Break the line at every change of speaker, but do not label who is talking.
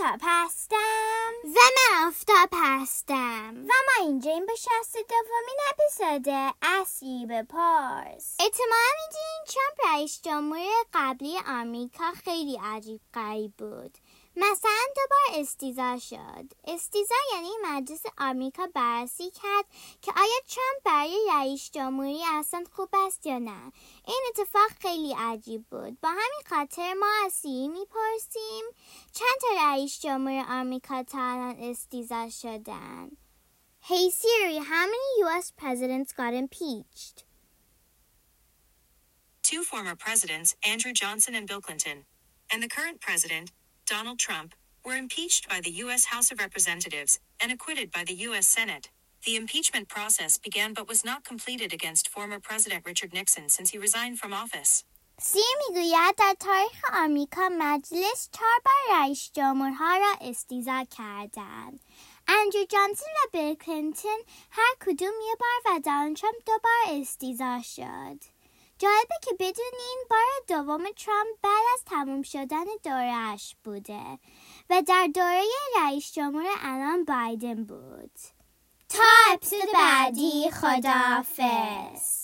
آفتاب هستم.
و من آفتاب هستم.
و ما اینجا این به شست دومین اپیزود اسیب پارس.
اعتمالا می‌دونین ترامپ رئیس جمهور قبلی آمریکا خیلی عجیب غریب بود. مثلا دوبار استیزا شد. استیزا یعنی مجلس آمریکا بررسی کرد که آیا ترامپ برای رئیس جمهوری اصلا خوب است یا نه. این اتفاق خیلی عجیب بود. با همین خاطر ما از سیری می‌پرسیم چند تا رئیس جمهور آمریکا تا الان استیزا شدن؟ Hey Siri, how many US presidents got impeached?
Two former presidents, Andrew Johnson and Bill Clinton, and the current president, Donald Trump, were impeached by the U.S. House of Representatives and acquitted by the U.S. Senate. The impeachment process began but was not completed against former President Richard Nixon since he resigned from office.
سی می‌گوید در تاریخ آمریکا مجلس چهار بار رئیس جمهورها را استیزا کردند. اندرو جانسون و بیل کلینتون هر کدوم یه بار و دونالد ترامپ دو بار استیزا شد. جالبه که بدونین بار دوم ترامپ بعد از تموم شدن دورش بوده و در دوره رئیس جمهور الان بایدن بود.
تا اپیزود بعدی خداحافظ.